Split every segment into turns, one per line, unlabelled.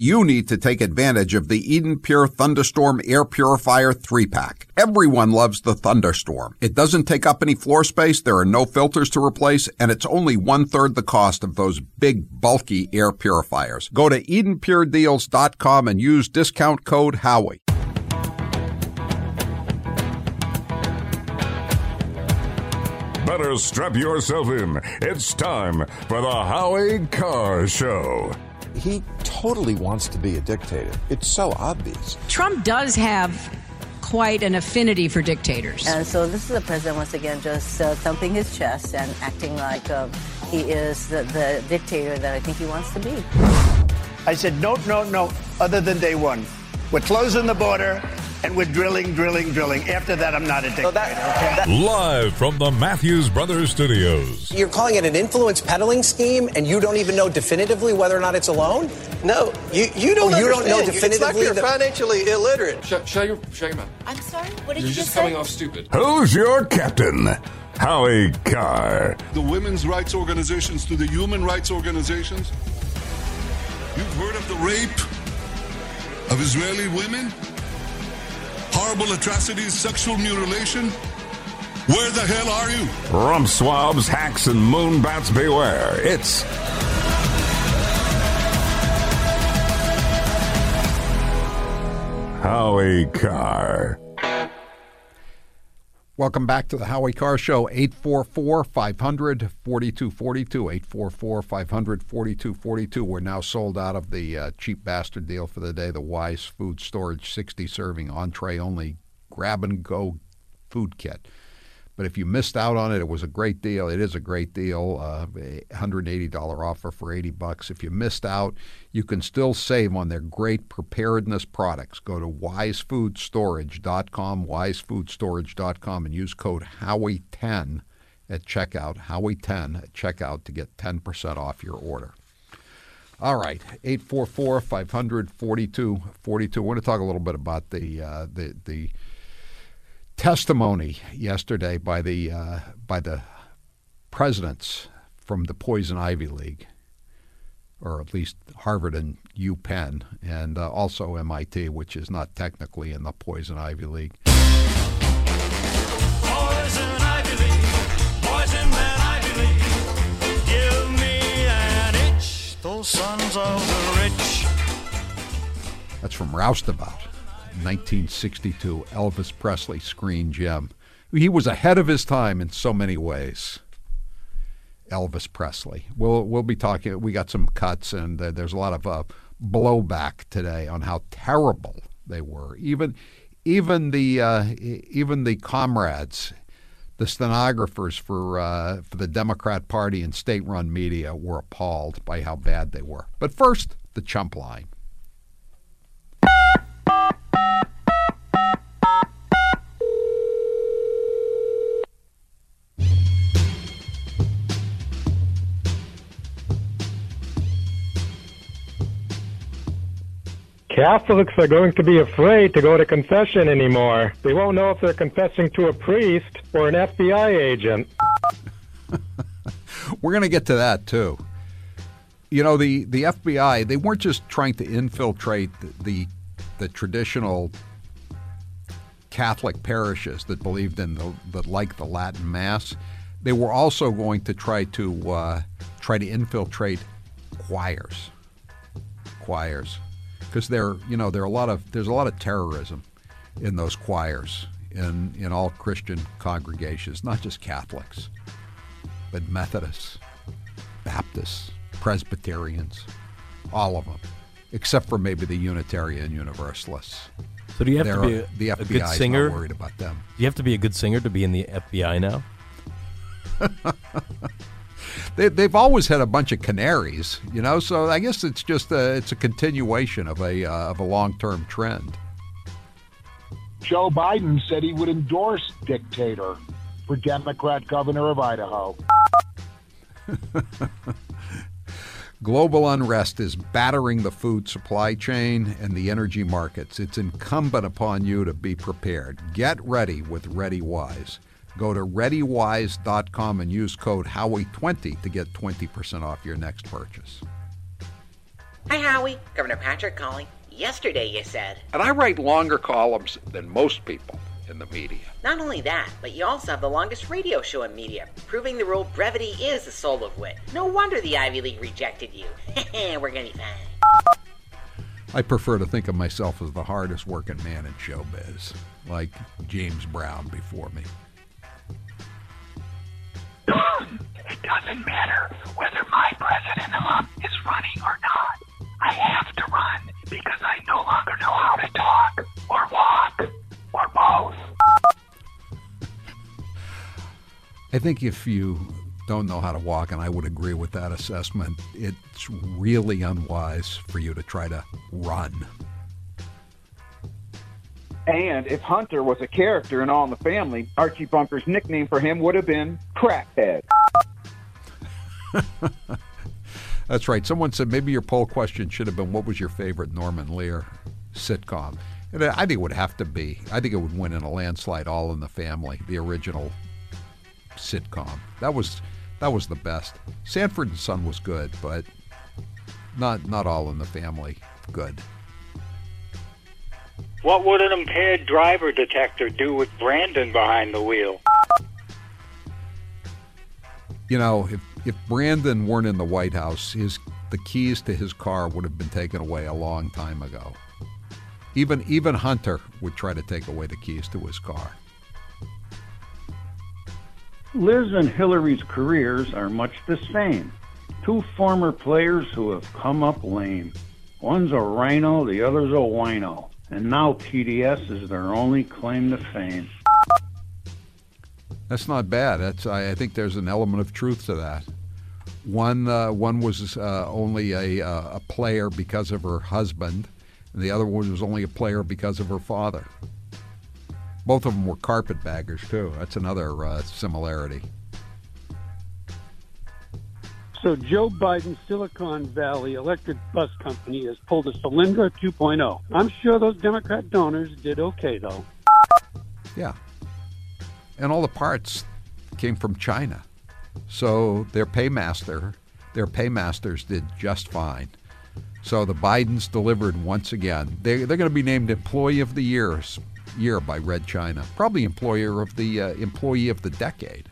You need to take advantage of the Eden Pure Thunderstorm Air Purifier 3 pack. Everyone loves the Thunderstorm. It doesn't take up any floor space, there are no filters to replace, and it's only one third the cost of those big, bulky air purifiers. Go to EdenPureDeals.com and use discount code Howie.
Better strap yourself in. It's time for the Howie Carr Show
he totally wants to be a dictator. It's so obvious.
Trump does have quite an affinity for dictators.
And so this is the president once again just uh, thumping his chest and acting like uh, he is the, the dictator that I think he wants to be.
I said, no, no, no, other than day one. We're closing the border and we're drilling, drilling, drilling. After that, I'm not a dictator. So that,
okay? Live from the Matthews Brothers Studios.
You're calling it an influence peddling scheme, and you don't even know definitively whether or not it's a loan?
No, you you don't.
Oh, you don't know definitively. It's
like you're financially illiterate.
Shut, shut your shut your mouth.
I'm sorry. What did
you're
you
just
say?
coming off stupid.
Who's your captain? Howie Carr.
The women's rights organizations to the human rights organizations. You've heard of the rape of Israeli women? Horrible atrocities, sexual mutilation? Where the hell are you?
Rump swabs, hacks, and moon bats beware. It's Howie Carr.
Welcome back to the Howie Carr Show, 844 500 4242. 844 500 4242. We're now sold out of the uh, cheap bastard deal for the day, the Wise Food Storage 60 serving entree only grab and go food kit. But if you missed out on it, it was a great deal. It is a great deal. Uh, $180 offer for 80 bucks. If you missed out, you can still save on their great preparedness products. Go to wisefoodstorage.com, wisefoodstorage.com, and use code Howie10 at checkout, Howie10 at checkout to get 10% off your order. All right, 844 500 4242. I want to talk a little bit about the, uh, the, the testimony yesterday by the uh, by the presidents from the Poison Ivy League, or at least Harvard and UPenn, and uh, also MIT, which is not technically in the Poison Ivy League. Poison Ivy League, Poison Man Ivy League, give me an itch, those sons of the rich. That's from Roustabout. 1962 Elvis Presley screen gem. He was ahead of his time in so many ways. Elvis Presley. We'll we'll be talking. We got some cuts, and there's a lot of uh, blowback today on how terrible they were. Even even the uh, even the comrades, the stenographers for uh, for the Democrat Party and state-run media were appalled by how bad they were. But first, the chump line.
Catholics are going to be afraid to go to confession anymore. They won't know if they're confessing to a priest or an FBI agent.
We're going to get to that too. You know, the, the FBI, they weren't just trying to infiltrate the, the, traditional Catholic parishes that believed in the that like the Latin Mass. They were also going to try to uh, try to infiltrate choirs. Choirs because there, you know, there are a lot of there's a lot of terrorism in those choirs in in all Christian congregations, not just Catholics, but Methodists, Baptists, Presbyterians, all of them, except for maybe the Unitarian Universalists.
So do you have
They're,
to be a,
the FBI
a good singer?
worried about them.
Do you have to be a good singer to be in the FBI now?
they, they've always had a bunch of canaries, you know. So I guess it's just a, it's a continuation of a uh, of a long term trend.
Joe Biden said he would endorse dictator for Democrat governor of Idaho.
Global unrest is battering the food supply chain and the energy markets. It's incumbent upon you to be prepared. Get ready with ReadyWise. Go to readywise.com and use code Howie20 to get 20% off your next purchase.
Hi, Howie. Governor Patrick calling. Yesterday, you said.
And I write longer columns than most people in the media.
Not only that, but you also have the longest radio show in media, proving the rule brevity is the soul of wit. No wonder the Ivy League rejected you. We're gonna be fine.
I prefer to think of myself as the hardest working man in showbiz, like James Brown before me.
It doesn't matter whether my president is running or not. I have to run because I no longer know how to talk or walk or both.
I think if you don't know how to walk, and I would agree with that assessment, it's really unwise for you to try to run.
And if Hunter was a character in All in the Family, Archie Bunker's nickname for him would have been Crackhead.
That's right. Someone said maybe your poll question should have been what was your favorite Norman Lear sitcom? And I think it would have to be. I think it would win in a landslide. All in the Family, the original sitcom. That was that was the best. Sanford and Son was good, but not not All in the Family good.
What would an impaired driver detector do with Brandon behind the wheel?
You know, if if Brandon weren't in the White House, his the keys to his car would have been taken away a long time ago. Even even Hunter would try to take away the keys to his car.
Liz and Hillary's careers are much the same. Two former players who have come up lame. One's a rhino, the other's a wino. And now PDS is their only claim to fame.
That's not bad. That's I, I think there's an element of truth to that. One uh, one was uh, only a uh, a player because of her husband, and the other one was only a player because of her father. Both of them were carpetbaggers too. That's another uh, similarity.
So Joe Biden's Silicon Valley Electric Bus Company has pulled a Solyndra 2.0. I'm sure those Democrat donors did okay though.
Yeah. And all the parts came from China. So their paymaster, their paymasters did just fine. So the Bidens delivered once again. They, they're going to be named Employee of the Year, year by Red China. Probably Employer of the uh, Employee of the Decade.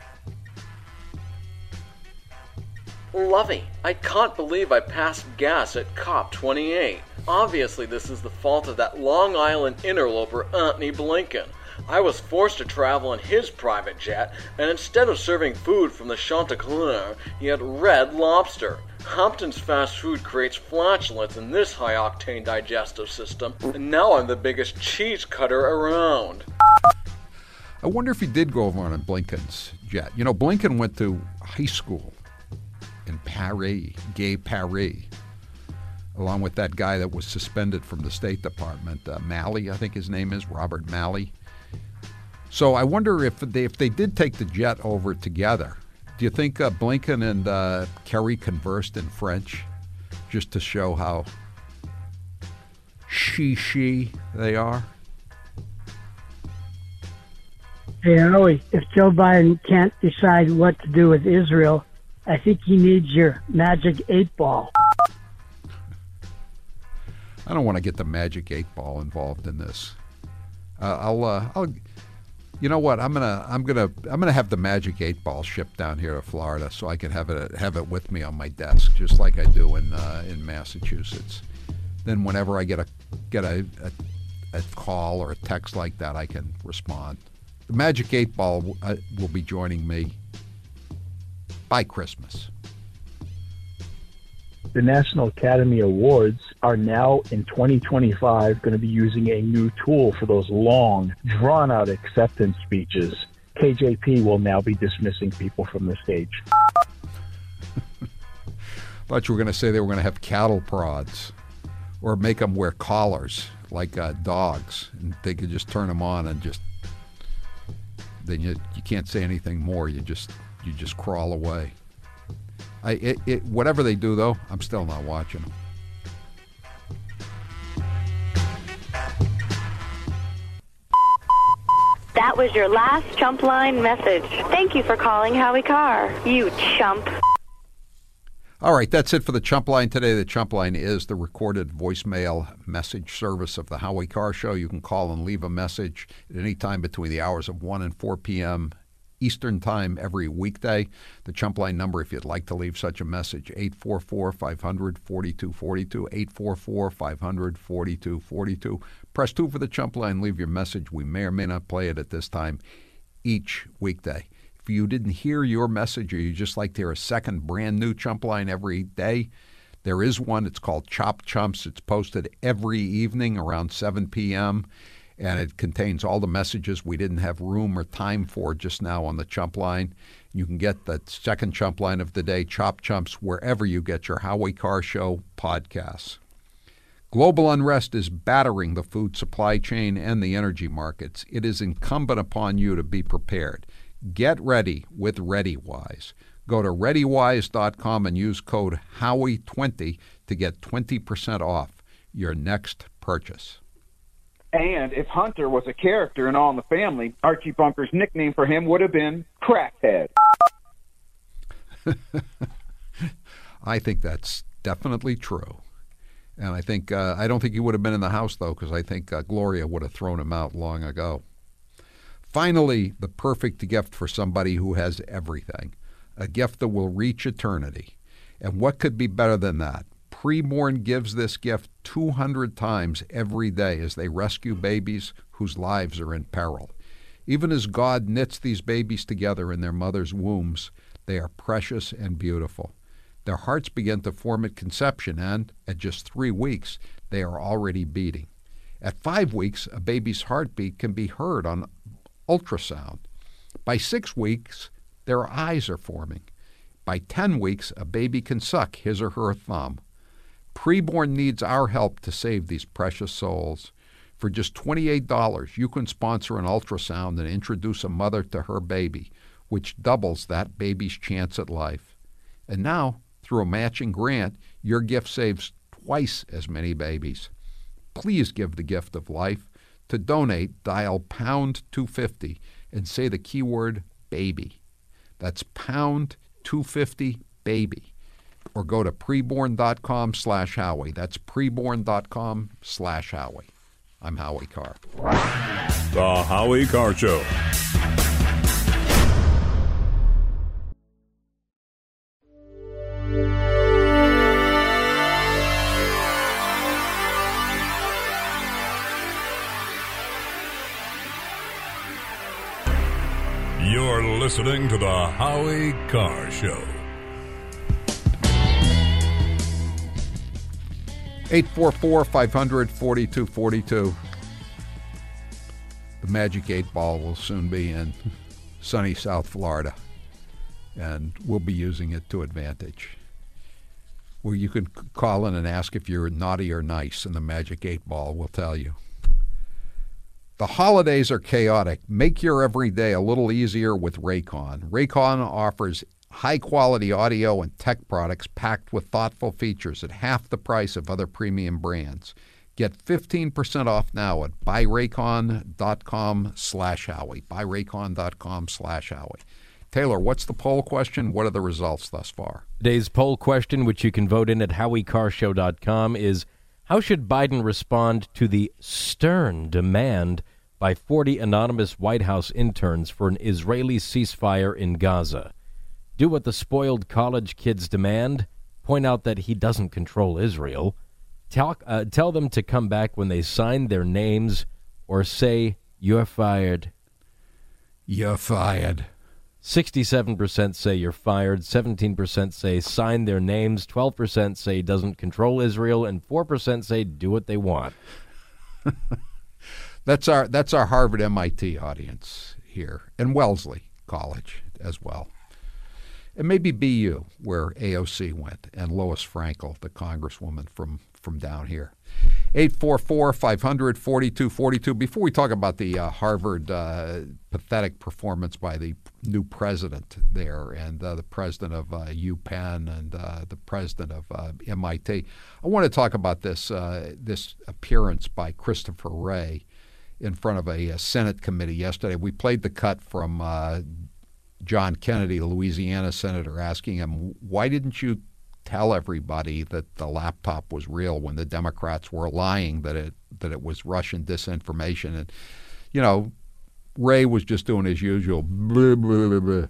Lovey, I can't believe I passed gas at COP28. Obviously, this is the fault of that Long Island interloper, Antony Blinken. I was forced to travel in his private jet, and instead of serving food from the Chanticleer, he had red lobster. Hampton's fast food creates flatulence in this high octane digestive system, and now I'm the biggest cheese cutter around.
I wonder if he did go over on a Blinken's jet. You know, Blinken went to high school in Paris, Gay Paris, along with that guy that was suspended from the State Department, uh, Malley, I think his name is, Robert Malley. So I wonder if they, if they did take the jet over together, do you think uh, Blinken and uh, Kerry conversed in French just to show how she she they are?
Hey, Howie, if Joe Biden can't decide what to do with Israel, I think he needs your magic eight ball.
I don't want to get the magic eight ball involved in this. Uh, I'll, uh, I'll, you know what? I'm gonna, I'm gonna, I'm gonna have the magic eight ball shipped down here to Florida, so I can have it, have it with me on my desk, just like I do in, uh, in Massachusetts. Then, whenever I get a, get a, a, a call or a text like that, I can respond. The magic eight ball uh, will be joining me by Christmas.
The National Academy Awards are now in 2025 going to be using a new tool for those long, drawn out acceptance speeches. KJP will now be dismissing people from the stage.
Thought you were going to say they were going to have cattle prods or make them wear collars like uh, dogs, and they could just turn them on and just then you you can't say anything more. You just you just crawl away. I it, it whatever they do though, I'm still not watching them.
That was your last chump line message. Thank you for calling Howie Carr. You chump.
All All right, that's it for the Chump Line today. The Chump Line is the recorded voicemail message service of the Howie Carr Show. You can call and leave a message at any time between the hours of 1 and 4 p.m. Eastern Time every weekday. The Chump Line number, if you'd like to leave such a message, 844 500 4242. 844 500 4242. Press 2 for the Chump Line. Leave your message. We may or may not play it at this time each weekday. If you didn't hear your message or you just like to hear a second brand new chump line every day, there is one. It's called Chop Chumps. It's posted every evening around 7 p.m. And it contains all the messages we didn't have room or time for just now on the chump line. You can get the second chump line of the day, Chop Chumps, wherever you get your Howie Carr Show podcasts. Global unrest is battering the food supply chain and the energy markets. It is incumbent upon you to be prepared. Get ready with ReadyWise. Go to readywise.com and use code Howie20 to get 20% off your next purchase.
And if Hunter was a character in All in the Family, Archie Bunker's nickname for him would have been Crackhead.
I think that's definitely true. And I think uh, I don't think he would have been in the house though, because I think uh, Gloria would have thrown him out long ago. Finally, the perfect gift for somebody who has everything, a gift that will reach eternity. And what could be better than that? Preborn gives this gift 200 times every day as they rescue babies whose lives are in peril. Even as God knits these babies together in their mother's wombs, they are precious and beautiful. Their hearts begin to form at conception, and at just three weeks, they are already beating. At five weeks, a baby's heartbeat can be heard on ultrasound. By six weeks, their eyes are forming. By 10 weeks, a baby can suck his or her thumb. Preborn needs our help to save these precious souls. For just $28, you can sponsor an ultrasound and introduce a mother to her baby, which doubles that baby's chance at life. And now, through a matching grant, your gift saves twice as many babies. Please give the gift of life. To donate, dial pound 250 and say the keyword baby. That's pound 250 baby. Or go to preborn.com slash Howie. That's preborn.com slash Howie. I'm Howie Carr.
The Howie Carr Show. You're listening to the Howie Carr Show.
844 500 4242. The Magic 8 Ball will soon be in sunny South Florida, and we'll be using it to advantage. Where you can call in and ask if you're naughty or nice, and the Magic 8 Ball will tell you. The holidays are chaotic. Make your everyday a little easier with Raycon. Raycon offers high quality audio and tech products packed with thoughtful features at half the price of other premium brands. Get 15% off now at buyraycon.com slash Howie. Buyraycon.com slash Howie. Taylor, what's the poll question? What are the results thus far?
Today's poll question, which you can vote in at howiecarrshow.com, is how should Biden respond to the stern demand by 40 anonymous White House interns for an Israeli ceasefire in Gaza? Do what the spoiled college kids demand, point out that he doesn't control Israel, talk, uh, tell them to come back when they sign their names, or say, You're fired.
You're fired.
67% say you're fired, 17% say sign their names, 12% say doesn't control Israel, and 4% say do what they want.
That's our that's our Harvard MIT audience here, and Wellesley College as well. And maybe BU, where AOC went, and Lois Frankel, the congresswoman from, from down here. 844 500 4242. Before we talk about the uh, Harvard uh, pathetic performance by the new president there and uh, the president of uh, UPenn and uh, the president of uh, MIT, I want to talk about this, uh, this appearance by Christopher Wray in front of a, a Senate committee yesterday. We played the cut from John Kennedy, Louisiana senator, asking him, Why didn't you tell everybody that the laptop was real when the Democrats were lying that it that it was Russian disinformation. And you know, Wray was just doing his usual blah, blah, blah.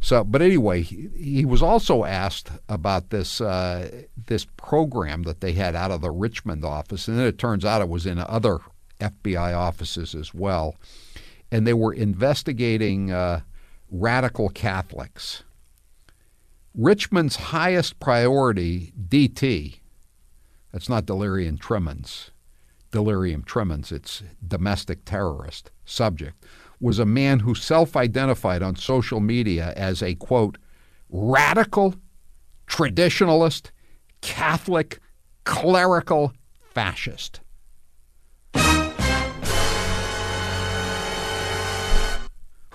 So, but anyway, he, he was also asked about this uh, this program that they had out of the Richmond office, and then it turns out it was in other FBI offices as well, and they were investigating uh, radical Catholics. Richmond's highest priority, DT, that's not delirium tremens, delirium tremens, it's domestic terrorist subject, was a man who self identified on social media as a quote, radical, traditionalist, Catholic, clerical fascist.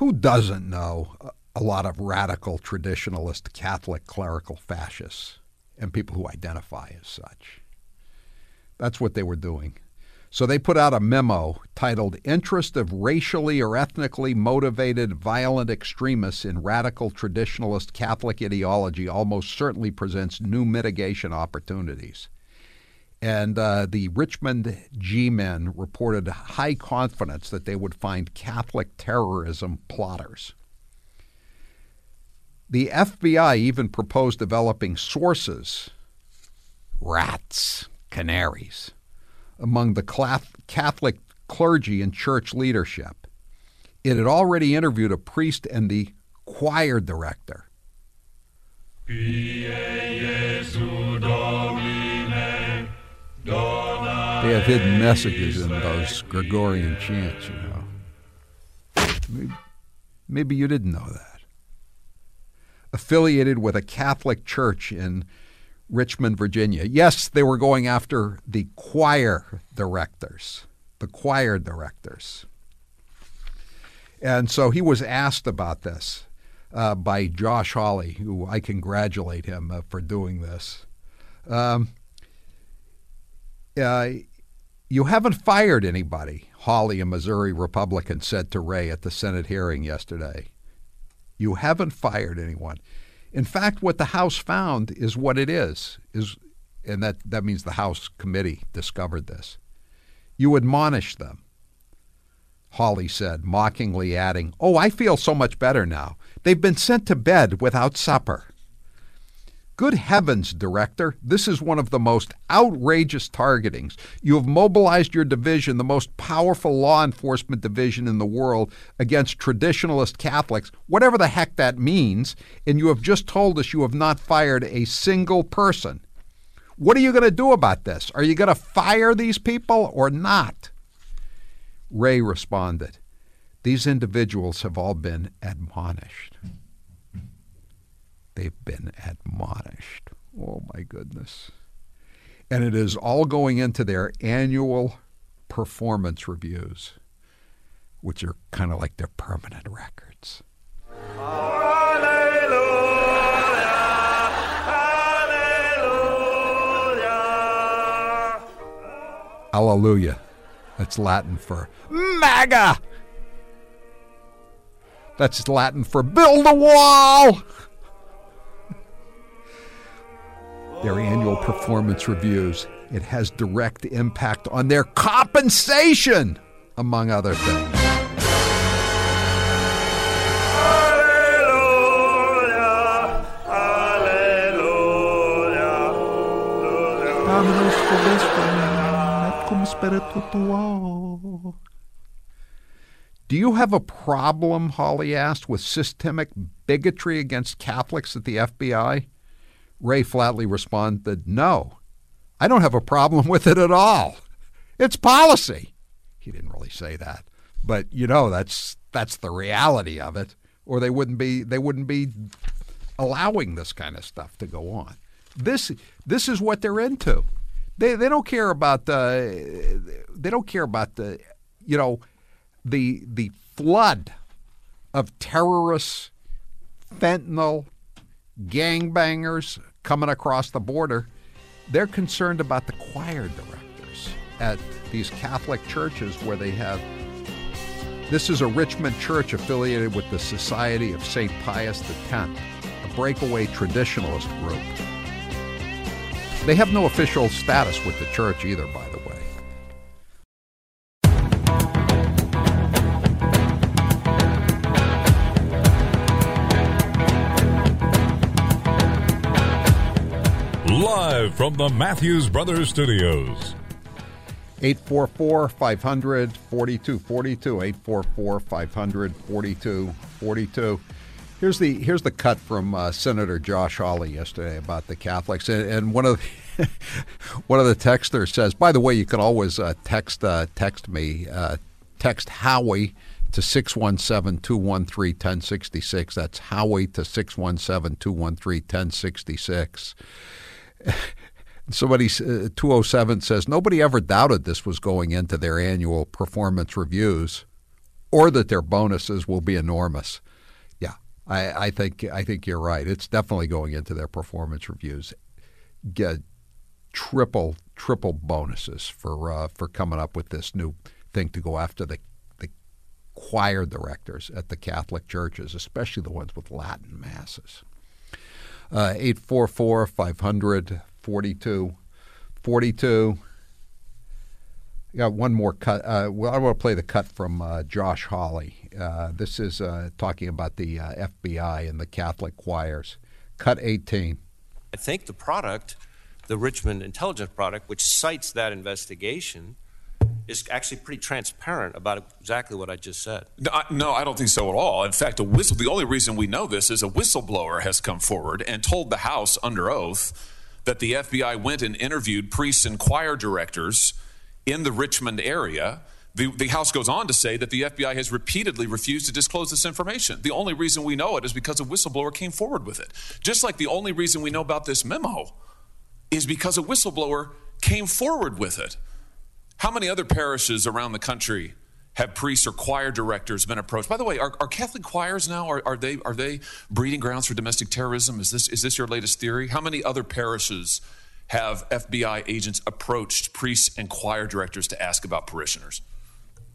Who doesn't know a lot of radical, traditionalist, Catholic, clerical fascists and people who identify as such? That's what they were doing. So they put out a memo titled Interest of Racially or Ethnically Motivated Violent Extremists in Radical Traditionalist Catholic Ideology Almost Certainly Presents New Mitigation Opportunities. And uh, the Richmond G men reported high confidence that they would find Catholic terrorism plotters. The FBI even proposed developing sources rats, canaries among the Catholic clergy and church leadership. It had already interviewed a priest and the choir director. They have hidden messages in those Gregorian chants, you know. Maybe, maybe you didn't know that. Affiliated with a Catholic church in Richmond, Virginia. Yes, they were going after the choir directors, the choir directors. And so he was asked about this uh, by Josh Hawley, who I congratulate him uh, for doing this. Um, uh, you haven't fired anybody, Hawley, a Missouri Republican, said to Wray at the Senate hearing yesterday. You haven't fired anyone. In fact, what the House found is what it is, is and that, that means the House committee discovered this. You admonish them. Hawley said, mockingly adding, Oh, I feel so much better now. They've been sent to bed without supper. Good heavens, Director, this is one of the most outrageous targetings. You have mobilized your division, the most powerful law enforcement division in the world, against traditionalist Catholics, whatever the heck that means, and you have just told us you have not fired a single person. What are you going to do about this? Are you going to fire these people or not? Wray responded, These individuals have all been admonished. They've been admonished. Oh my goodness. And it is all going into their annual performance reviews, which are kind of like their permanent records. Hallelujah. That's Latin for MAGA. That's Latin for build a wall. Their annual performance reviews. It has direct impact on their compensation, among other things. Do you have a problem, Hawley asked, with systemic bigotry against Catholics at the FBI? Wray flatly responded, No, I don't have a problem with it at all. It's policy. He didn't really say that, but you know that's that's the reality of it, or they wouldn't be they wouldn't be allowing this kind of stuff to go on. This this is what they're into. They they don't care about the they don't care about the you know the the flood of terrorists, fentanyl, gangbangers, coming across the border, they're concerned about the choir directors at these Catholic churches where they have. This is a Richmond church affiliated with the Society of St. Pius X, a breakaway traditionalist group. They have no official status with the church either, by the way.
From the Matthews Brothers Studios.
844 500 4242. 844 500 4242. Here's the here's the cut from uh, Senator Josh Hawley yesterday about the Catholics, and, and one of the, one of the texters says, by the way, you can always uh, text uh, text me uh, text Howie to 617-213-1066. That's Howie to 617-213-1066. Somebody, uh, 207 says, nobody ever doubted this was going into their annual performance reviews or that their bonuses will be enormous. Yeah, I, I think I think you're right. It's definitely going into their performance reviews. Get triple triple bonuses for uh, for coming up with this new thing to go after the the choir directors at the Catholic churches, especially the ones with Latin masses. Uh, 844 500 42 42. Got one more cut. Uh, well, I want to play the cut from uh, Josh Hawley. Uh, this is uh, talking about the uh, FBI and the Catholic choirs. Cut 18.
I think the product, the Richmond intelligence product, which cites that investigation, is actually pretty transparent about exactly what I just said.
No I, no, I don't think so at all. In fact, a whistle. The only reason we know this is a whistleblower has come forward and told the House under oath that the FBI went and interviewed priests and choir directors in the Richmond area. The, the, House goes on to say that the FBI has repeatedly refused to disclose this information. The only reason we know it is because a whistleblower came forward with it. Just like the only reason we know about this memo is because a whistleblower came forward with it. How many other parishes around the country have priests or choir directors been approached? By the way, are, are Catholic choirs now are, are they are they breeding grounds for domestic terrorism? Is this is this your latest theory? How many other parishes have FBI agents approached priests and choir directors to ask about parishioners?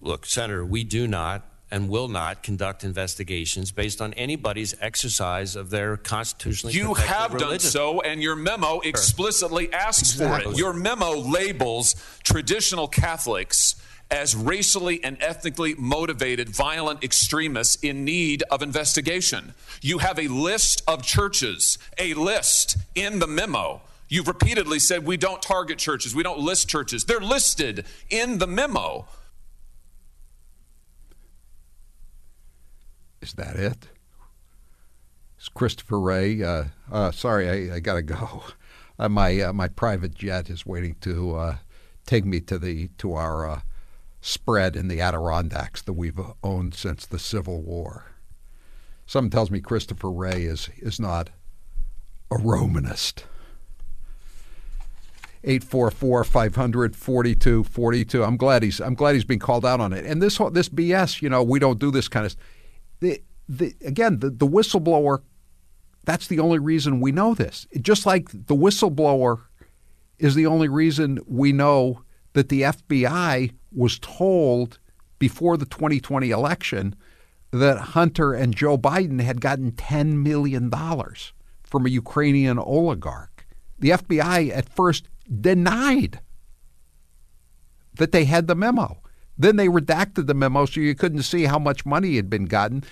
Look, Senator, we do not and will not conduct investigations based on anybody's exercise of their constitutionally
You have done so, and your memo explicitly asks for it. Your memo labels traditional Catholics as racially and ethnically motivated violent extremists in need of investigation. You have a list of churches, a list in the memo. You've repeatedly said we don't target churches, we don't list churches. They're listed in the memo.
Is that it? It's Christopher Wray. Uh, uh, sorry, I, I got to go. Uh, my uh, my private jet is waiting to uh, take me to the to our uh, spread in the Adirondacks that we've owned since the Civil War. Something tells me Christopher Wray is is not a Romanist. 844 500 4242. I'm glad he's I'm glad he's being called out on it. And this this BS, you know, we don't do this kind of the, the again, the, the whistleblower that's the only reason we know this. Just like the whistleblower is the only reason we know that the FBI was told before the 2020 election that Hunter and Joe Biden had gotten $10 million from a Ukrainian oligarch. The FBI at first denied that they had the memo. Then they redacted the memo so you couldn't see how much money had been gotten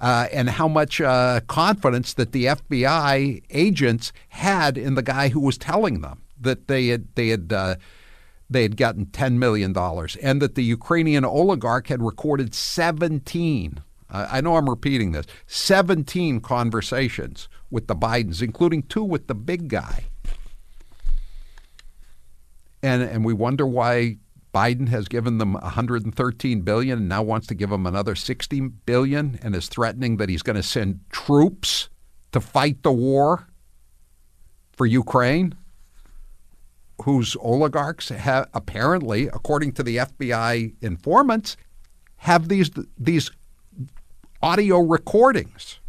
uh, and how much uh, confidence that the FBI agents had in the guy who was telling them that they had they had uh, they had gotten ten million dollars and that the Ukrainian oligarch had recorded seventeen. Uh, I know I'm repeating this. 17 conversations with the Bidens, including two with the big guy. And and we wonder why Biden has given them 113 billion and now wants to give them another 60 billion and is threatening that he's going to send troops to fight the war for Ukraine whose oligarchs have apparently according to the FBI informants have these these audio recordings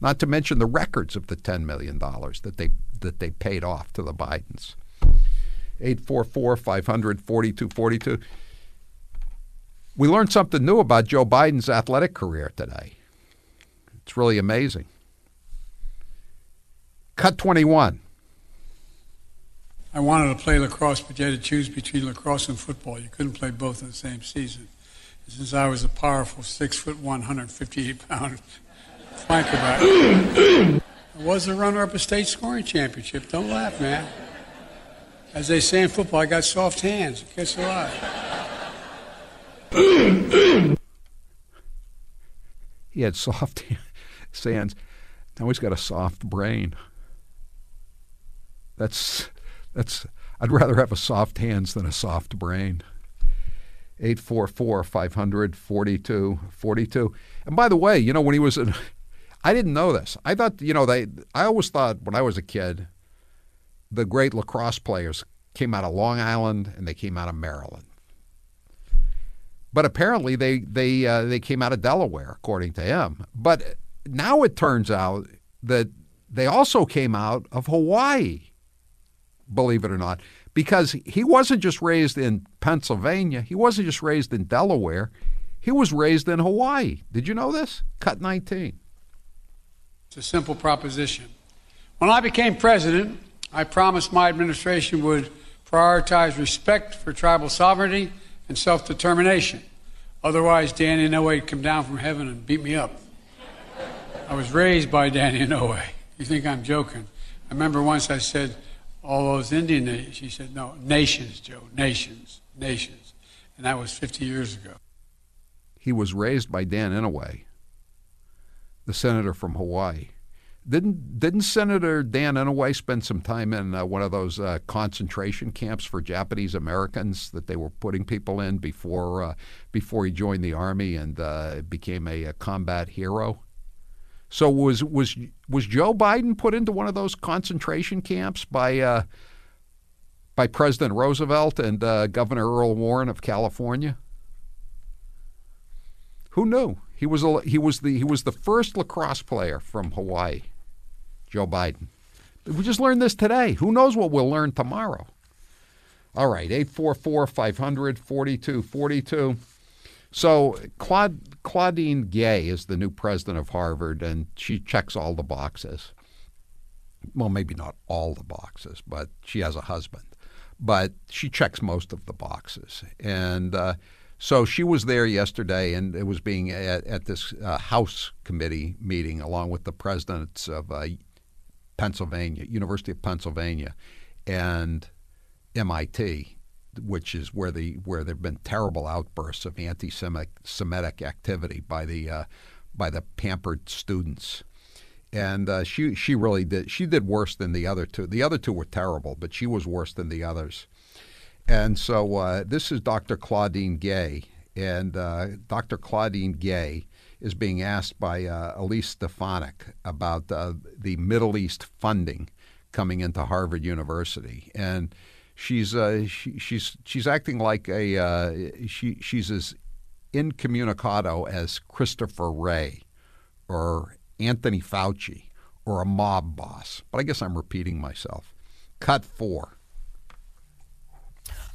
not to mention the records of the 10 million dollars that they that they paid off to the Bidens 844 500 4242. We learned something new about Joe Biden's athletic career today. It's really amazing. Cut 21.
I wanted to play lacrosse, but you had to choose between lacrosse and football. You couldn't play both in the same season. And since I was a powerful six foot one, 158 pound flanker I was the runner up a state scoring championship. Don't laugh, man. As they say in football, I got soft hands. Guess a lot.
he had soft hands. Now he's got a soft brain. That's that's. I'd rather have a soft hands than a soft brain. 844 500 42 And by the way, you know, when he was in, I didn't know this. I thought, you know, they, I always thought when I was a kid, the great lacrosse players came out of Long Island and they came out of Maryland. But apparently they, they, uh, they came out of Delaware, according to him. But now it turns out that they also came out of Hawaii believe it or not, because he wasn't just raised in Pennsylvania, he wasn't just raised in Delaware, he was raised in Hawaii. Did you know this? Cut 19.
It's a simple proposition. When I became president, I promised my administration would prioritize respect for tribal sovereignty and self determination. Otherwise, Danny Inouye would come down from heaven and beat me up. I was raised by Danny Inouye. You think I'm joking? I remember once I said, all those Indian nations. She said, no, nations, Joe, nations, nations. And that was 50 years ago.
He was raised by Dan Inouye, the senator from Hawaii. Didn't didn't Senator Dan Inouye spend some time in uh, one of those uh, concentration camps for Japanese Americans that they were putting people in before uh, before he joined the army and uh, became a, a combat hero? So was was was Joe Biden put into one of those concentration camps by uh, by President Roosevelt and uh, Governor Earl Warren of California? Who knew? He was a, he was the he was the first lacrosse player from Hawaii. Joe Biden. We just learned this today. Who knows what we'll learn tomorrow? All right, 844 500 4242. So Claudine Gay is the new president of Harvard, and she checks all the boxes. Well, maybe not all the boxes, but she has a husband. But she checks most of the boxes. And uh, so she was there yesterday, and it was being at, at this uh, House committee meeting along with the presidents of uh, Pennsylvania, University of Pennsylvania, and MIT which is where the where there've been terrible outbursts of anti-Semitic activity by the uh, by the pampered students. And uh, she she really did she did worse than the other two. The other two were terrible, but she was worse than the others. And so uh, this is Dr. Claudine Gay, and uh, Dr. Claudine Gay is being asked by uh, Elise Stefanik about uh, the Middle East funding coming into Harvard University, and she's uh, she, she's she's acting like a uh, she she's as incommunicado as Christopher Wray or Anthony Fauci or a mob boss. But I guess I'm repeating myself. Cut four.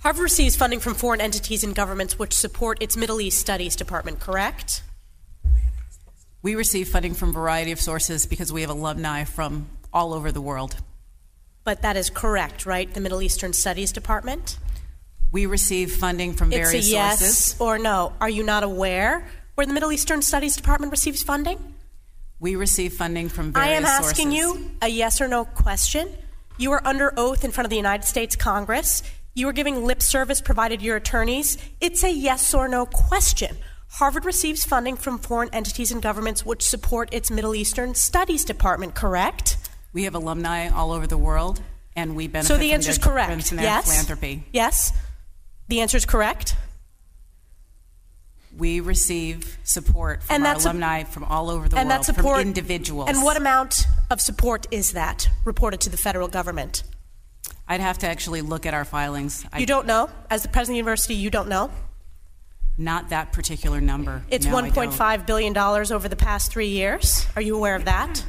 Harvard receives funding from foreign entities and governments which support its Middle East Studies Department, correct?
We receive funding from a variety of sources because we have alumni from all over the world.
But that is correct, right? The Middle Eastern Studies Department?
We receive funding from various
it's a yes
sources.
or no. Are you not aware where the Middle Eastern Studies Department receives funding?
We receive funding from various sources.
I am asking
sources.
you a yes or no question. You are under oath in front of the United States Congress. You are giving lip service provided your attorneys. It's a yes or no question. Harvard receives funding from foreign entities and governments which support its Middle Eastern Studies Department, correct?
We have alumni all over the world, and we benefit
So the
from
answer is
their-
correct. Yes.
philanthropy.
Yes. The answer is correct.
We receive support from
And
our
that's a-
alumni from all over the
and
world,
that support
from individuals.
And what amount of support is that reported to the federal government?
I'd have to actually look at our filings. I,
You don't know? As the president of the university, you don't know?
Not that particular number.
It's
No,
one point five billion dollars over the past three years. Are you aware of that?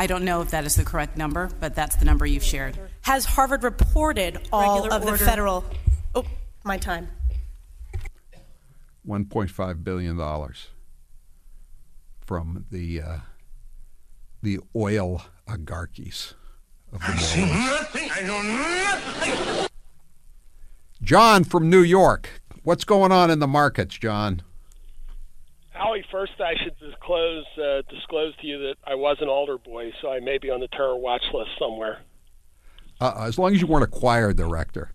I don't know if that is the correct number, but that's the number you've shared.
Has Harvard reported all
Regular
of the federal? Oh, my time.
$1.5 billion from the, uh, the oil oligarchies of the
I see nothing. I know nothing.
John from New York. What's going on in the markets, John?
Howie, first I should disclose uh, disclose to you that I was an altar boy, so I may be on the terror watch list somewhere.
Uh, as long as you weren't a choir director.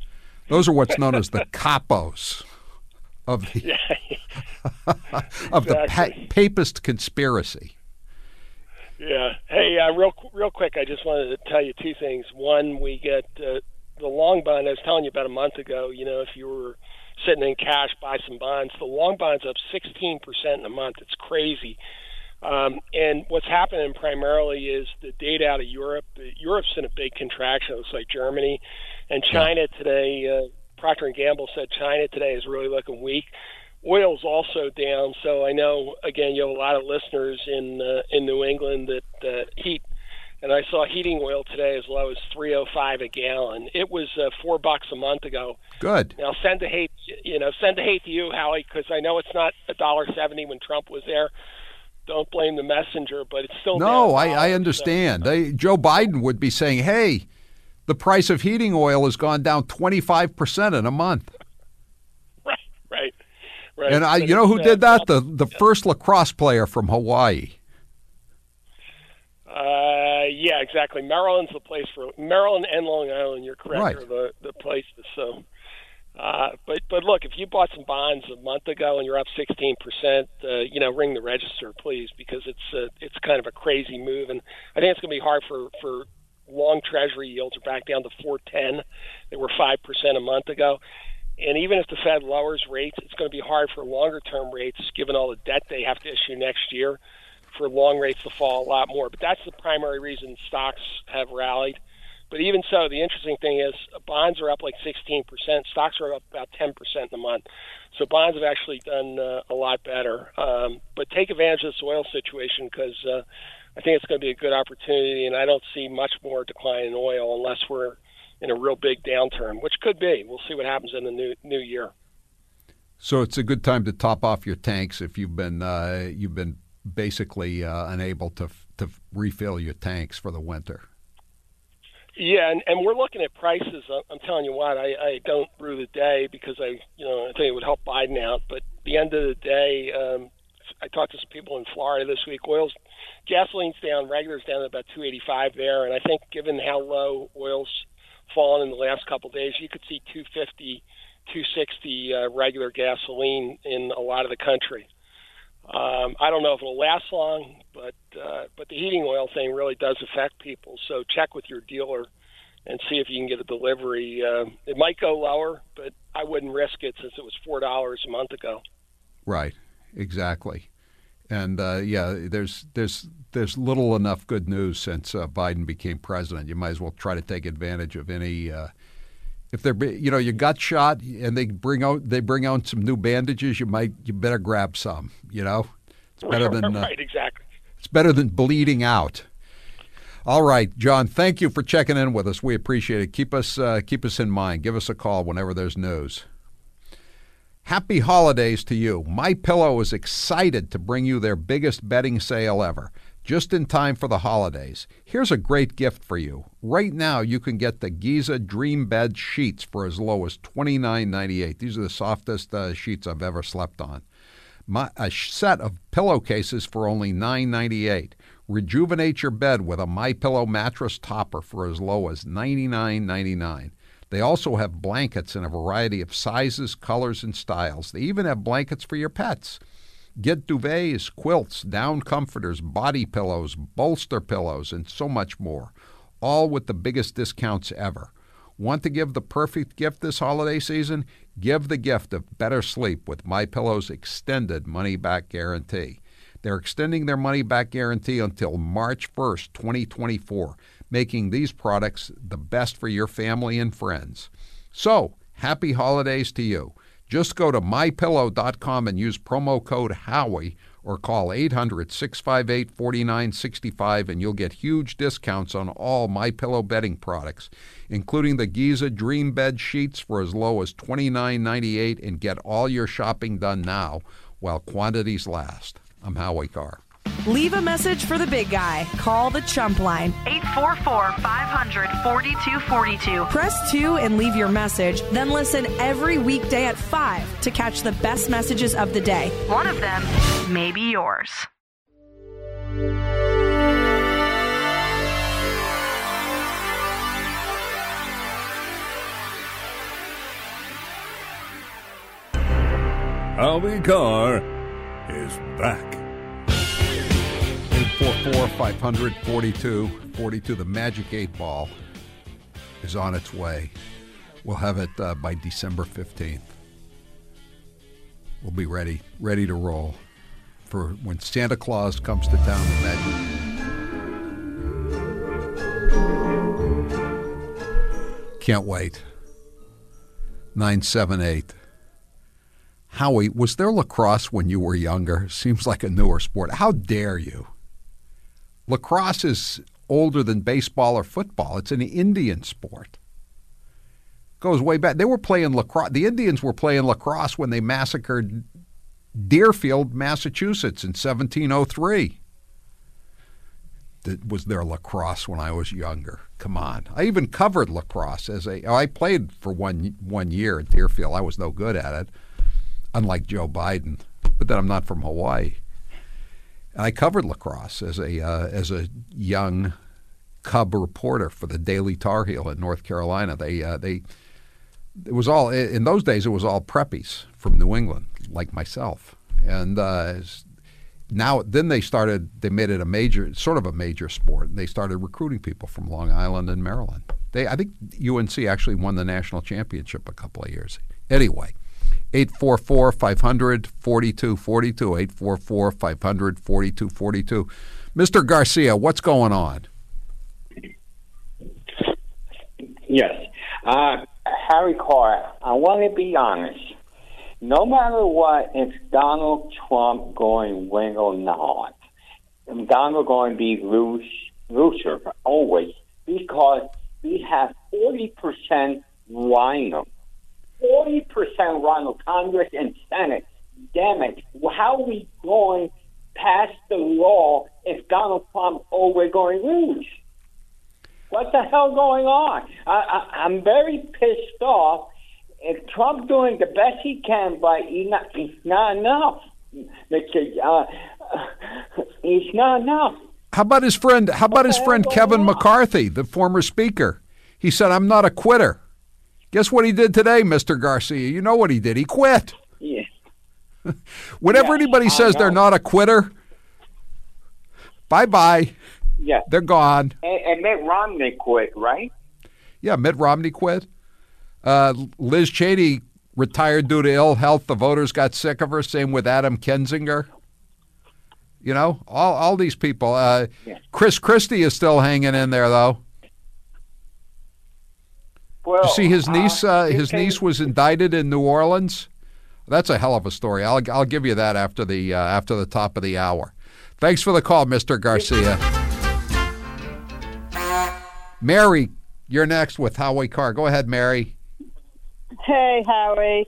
Those are what's known as the capos of the of the pa- papist conspiracy.
Yeah. Hey, uh, real real quick, I just wanted to tell you two things. One, we get uh, the long bond. I was telling you about a month ago. You know, if you were sitting in cash, buy some bonds. The long bond's up 16% in a month. It's crazy. Um, and what's happening primarily is the data out of Europe. Europe's in a big contraction. It looks like Germany and China today. Uh, Procter and Gamble said China today is really looking weak. Oil's also down. So I know again you have a lot of listeners in uh, in New England that uh, heat and I saw heating oil today as low as 305 a gallon. It was uh, 4 bucks a month ago.
Good.
Now send the hate, you know, send the hate to you, Howie, because I know it's not a dollar seventy when Trump was there. Don't blame the messenger, but it's still
No,
I,
I,
a
I
dollar,
understand. They, Joe Biden would be saying, "Hey, the price of heating oil has gone down 25% in a month."
so- Right, right.
And I,
But
you know who
uh,
did that? The the first lacrosse player from Hawaii.
Uh, yeah, exactly. Maryland's the place for Maryland and Long Island. You're correct.
Right.
Are the the places. So, uh, but but look, if you bought some bonds a month ago and you're up 16 percent, uh, you know, ring the register, please, because it's uh, it's kind of a crazy move, and I think it's going to be hard for for long Treasury yields are back down to 410. They were five percent a month ago. And even if the Fed lowers rates, it's going to be hard for longer term rates, given all the debt they have to issue next year, for long rates to fall a lot more. But that's the primary reason stocks have rallied. But even so, the interesting thing is uh, bonds are up like 16%. Stocks are up about 10% in a month. So bonds have actually done uh, a lot better. Um, but take advantage of this oil situation because uh, I think it's going to be a good opportunity, and I don't see much more decline in oil unless we're in a real big downturn, which could be. We'll see what happens in the new new year.
So it's a good time to top off your tanks if you've been uh, you've been basically uh, unable to to refill your tanks for the winter.
Yeah, and, and we're looking at prices. I'm- telling you what, I, I don't rue the day because I, you know, I think it would help Biden out. But at the end of the day, um, I talked to some people in Florida this week. Oil's gasoline's down, regular's down to about 285 there, and I think given how low oil's fallen in the last couple of days, you could see 250, 260 uh, regular gasoline in a lot of the country. Um, I don't know if it'll last long, but uh, but the heating oil thing really does affect people. So check with your dealer and see if you can get a delivery. Uh, it might go lower, but I wouldn't risk it since it was four dollars a month ago.
Right, exactly. And uh, yeah, there's there's there's little enough good news since uh, Biden became president. You might as well try to take advantage of any. If they're you know you got shot and they bring out they bring out some new bandages, you might you better grab some. You know, it's better than uh,
right, exactly.
it's better than bleeding out. All right, John. Thank you for checking in with us. We appreciate it. Keep us uh, keep us in mind. Give us a call whenever there's news. Happy holidays to you. My Pillow is excited to bring you their biggest bedding sale ever, just in time for the holidays. Here's a great gift for you. Right now, you can get the Giza Dream Bed sheets for as low as $29.98. These are the softest uh, sheets I've ever slept on. My, a set of pillowcases for only $9.98. Rejuvenate your bed with a My Pillow mattress topper for as low as $99.99. They also have blankets in a variety of sizes, colors, and styles. They even have blankets for your pets. Get duvets, quilts, down comforters, body pillows, bolster pillows, and so much more, all with the biggest discounts ever. Want to give the perfect gift this holiday season? Give the gift of better sleep with My Pillow's extended money back guarantee. They're extending their money back guarantee until March 1st, 2024, making these products the best for your family and friends. So, happy holidays to you. Just go to mypillow.com and use promo code Howie or call 800 658 4965 and you'll get huge discounts on all My Pillow bedding products, including the Giza Dream Bed sheets for as low as $29.98 and get all your shopping done now while quantities last. I'm Howie Carr.
Leave a message for the big guy. Call the Chump line.
844 500 4242.
Press 2 and leave your message, then listen every weekday at 5 to catch the best messages of the day.
One of them may be yours.
Howie Carr is back.
844 500 42 The Magic 8 Ball is on its way. We'll have it uh, by December 15th. We'll be ready, ready to roll for when Santa Claus comes to town magic. Can't wait. 978. Howie, was there lacrosse when you were younger? Seems like a newer sport. How dare you? Lacrosse is older than baseball or football. It's an Indian sport. Goes way back. They were playing lacrosse. The Indians were playing lacrosse when they massacred Deerfield, Massachusetts in 1703. That was there lacrosse when I was younger. Come on. I even covered lacrosse as a I played for one one year at Deerfield. I was no good at it unlike Joe Biden. But then I'm not from Hawaii. I covered lacrosse as a uh, as a young Cub reporter for the Daily Tar Heel in North Carolina. They uh, they it was all in those days. It was all preppies from New England, like myself, and uh, now then they started. They made it a major, sort of a major sport, and they started recruiting people from Long Island and Maryland. They, I think UNC actually won the national championship a couple of years. Anyway. 844 500 4242. 844 500 4242. Mr. Garcia, what's going on?
Yes. Uh, Harry Carr, I want to be honest. No matter what, if Donald Trump going win or not, Donald going to be lose, loser always because we have 40% RINO. 40% run of Congress and Senate. Damn it. How are we going past the law if Donald Trump, oh, we're going to lose? What the hell going on? I, I, I'm very pissed off. If Trump doing the best he can, but he's not, he's not enough. Uh, he's not enough.
How about his friend? How about his friend Kevin? McCarthy, the former speaker? He said, "I'm not a quitter." Guess what he did today, Mr. Garcia? You know what he did? He quit.
Yeah.
Whenever anybody says they're not a quitter, bye bye.
Yeah.
They're gone.
And, and, Mitt Romney quit, right?
Yeah, Mitt Romney quit. Uh, Liz Cheney retired due to ill health. The voters got sick of her. Same with Adam Kinzinger. You know, all all these people. Uh, yeah. Chris Christie is still hanging in there, though.
Well,
you see, his niece,
uh,
uh, his niece was indicted in New Orleans. That's a hell of a story. I'll I'll give you that after the uh, after the top of the hour. Thanks for the call, Mr. Garcia. Mary, you're next with Howie Carr. Go ahead, Mary.
Hey, Howie.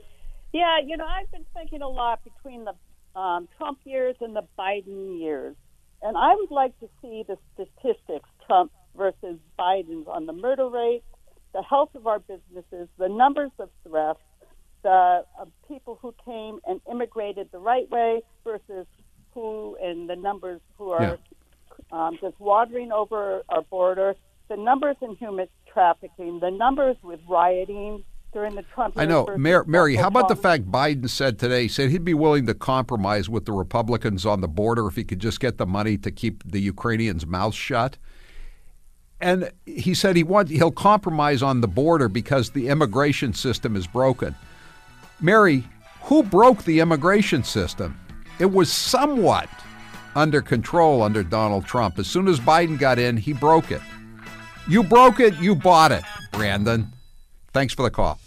Yeah, you know, I've been thinking a lot between the um, Trump years and the Biden years, and I would like to see the statistics, Trump versus Biden, on the murder rate the health of our businesses, the numbers of threats, the uh, people who came and immigrated the right way versus who and the numbers who are yeah. um, just wandering over our border, the numbers in human trafficking, the numbers with rioting during the Trump.
I know, Mary. Mary how about the fact Biden said today he said he'd be willing to compromise with the Republicans on the border if he could just get the money to keep the Ukrainians' mouths shut and he said he want, he'll compromise on the border because the immigration system is broken. Mary, who broke the immigration system? It was somewhat under control under Donald Trump. As soon as Biden got in, he broke it. You broke it, you bought it, Brandon. Thanks for the call.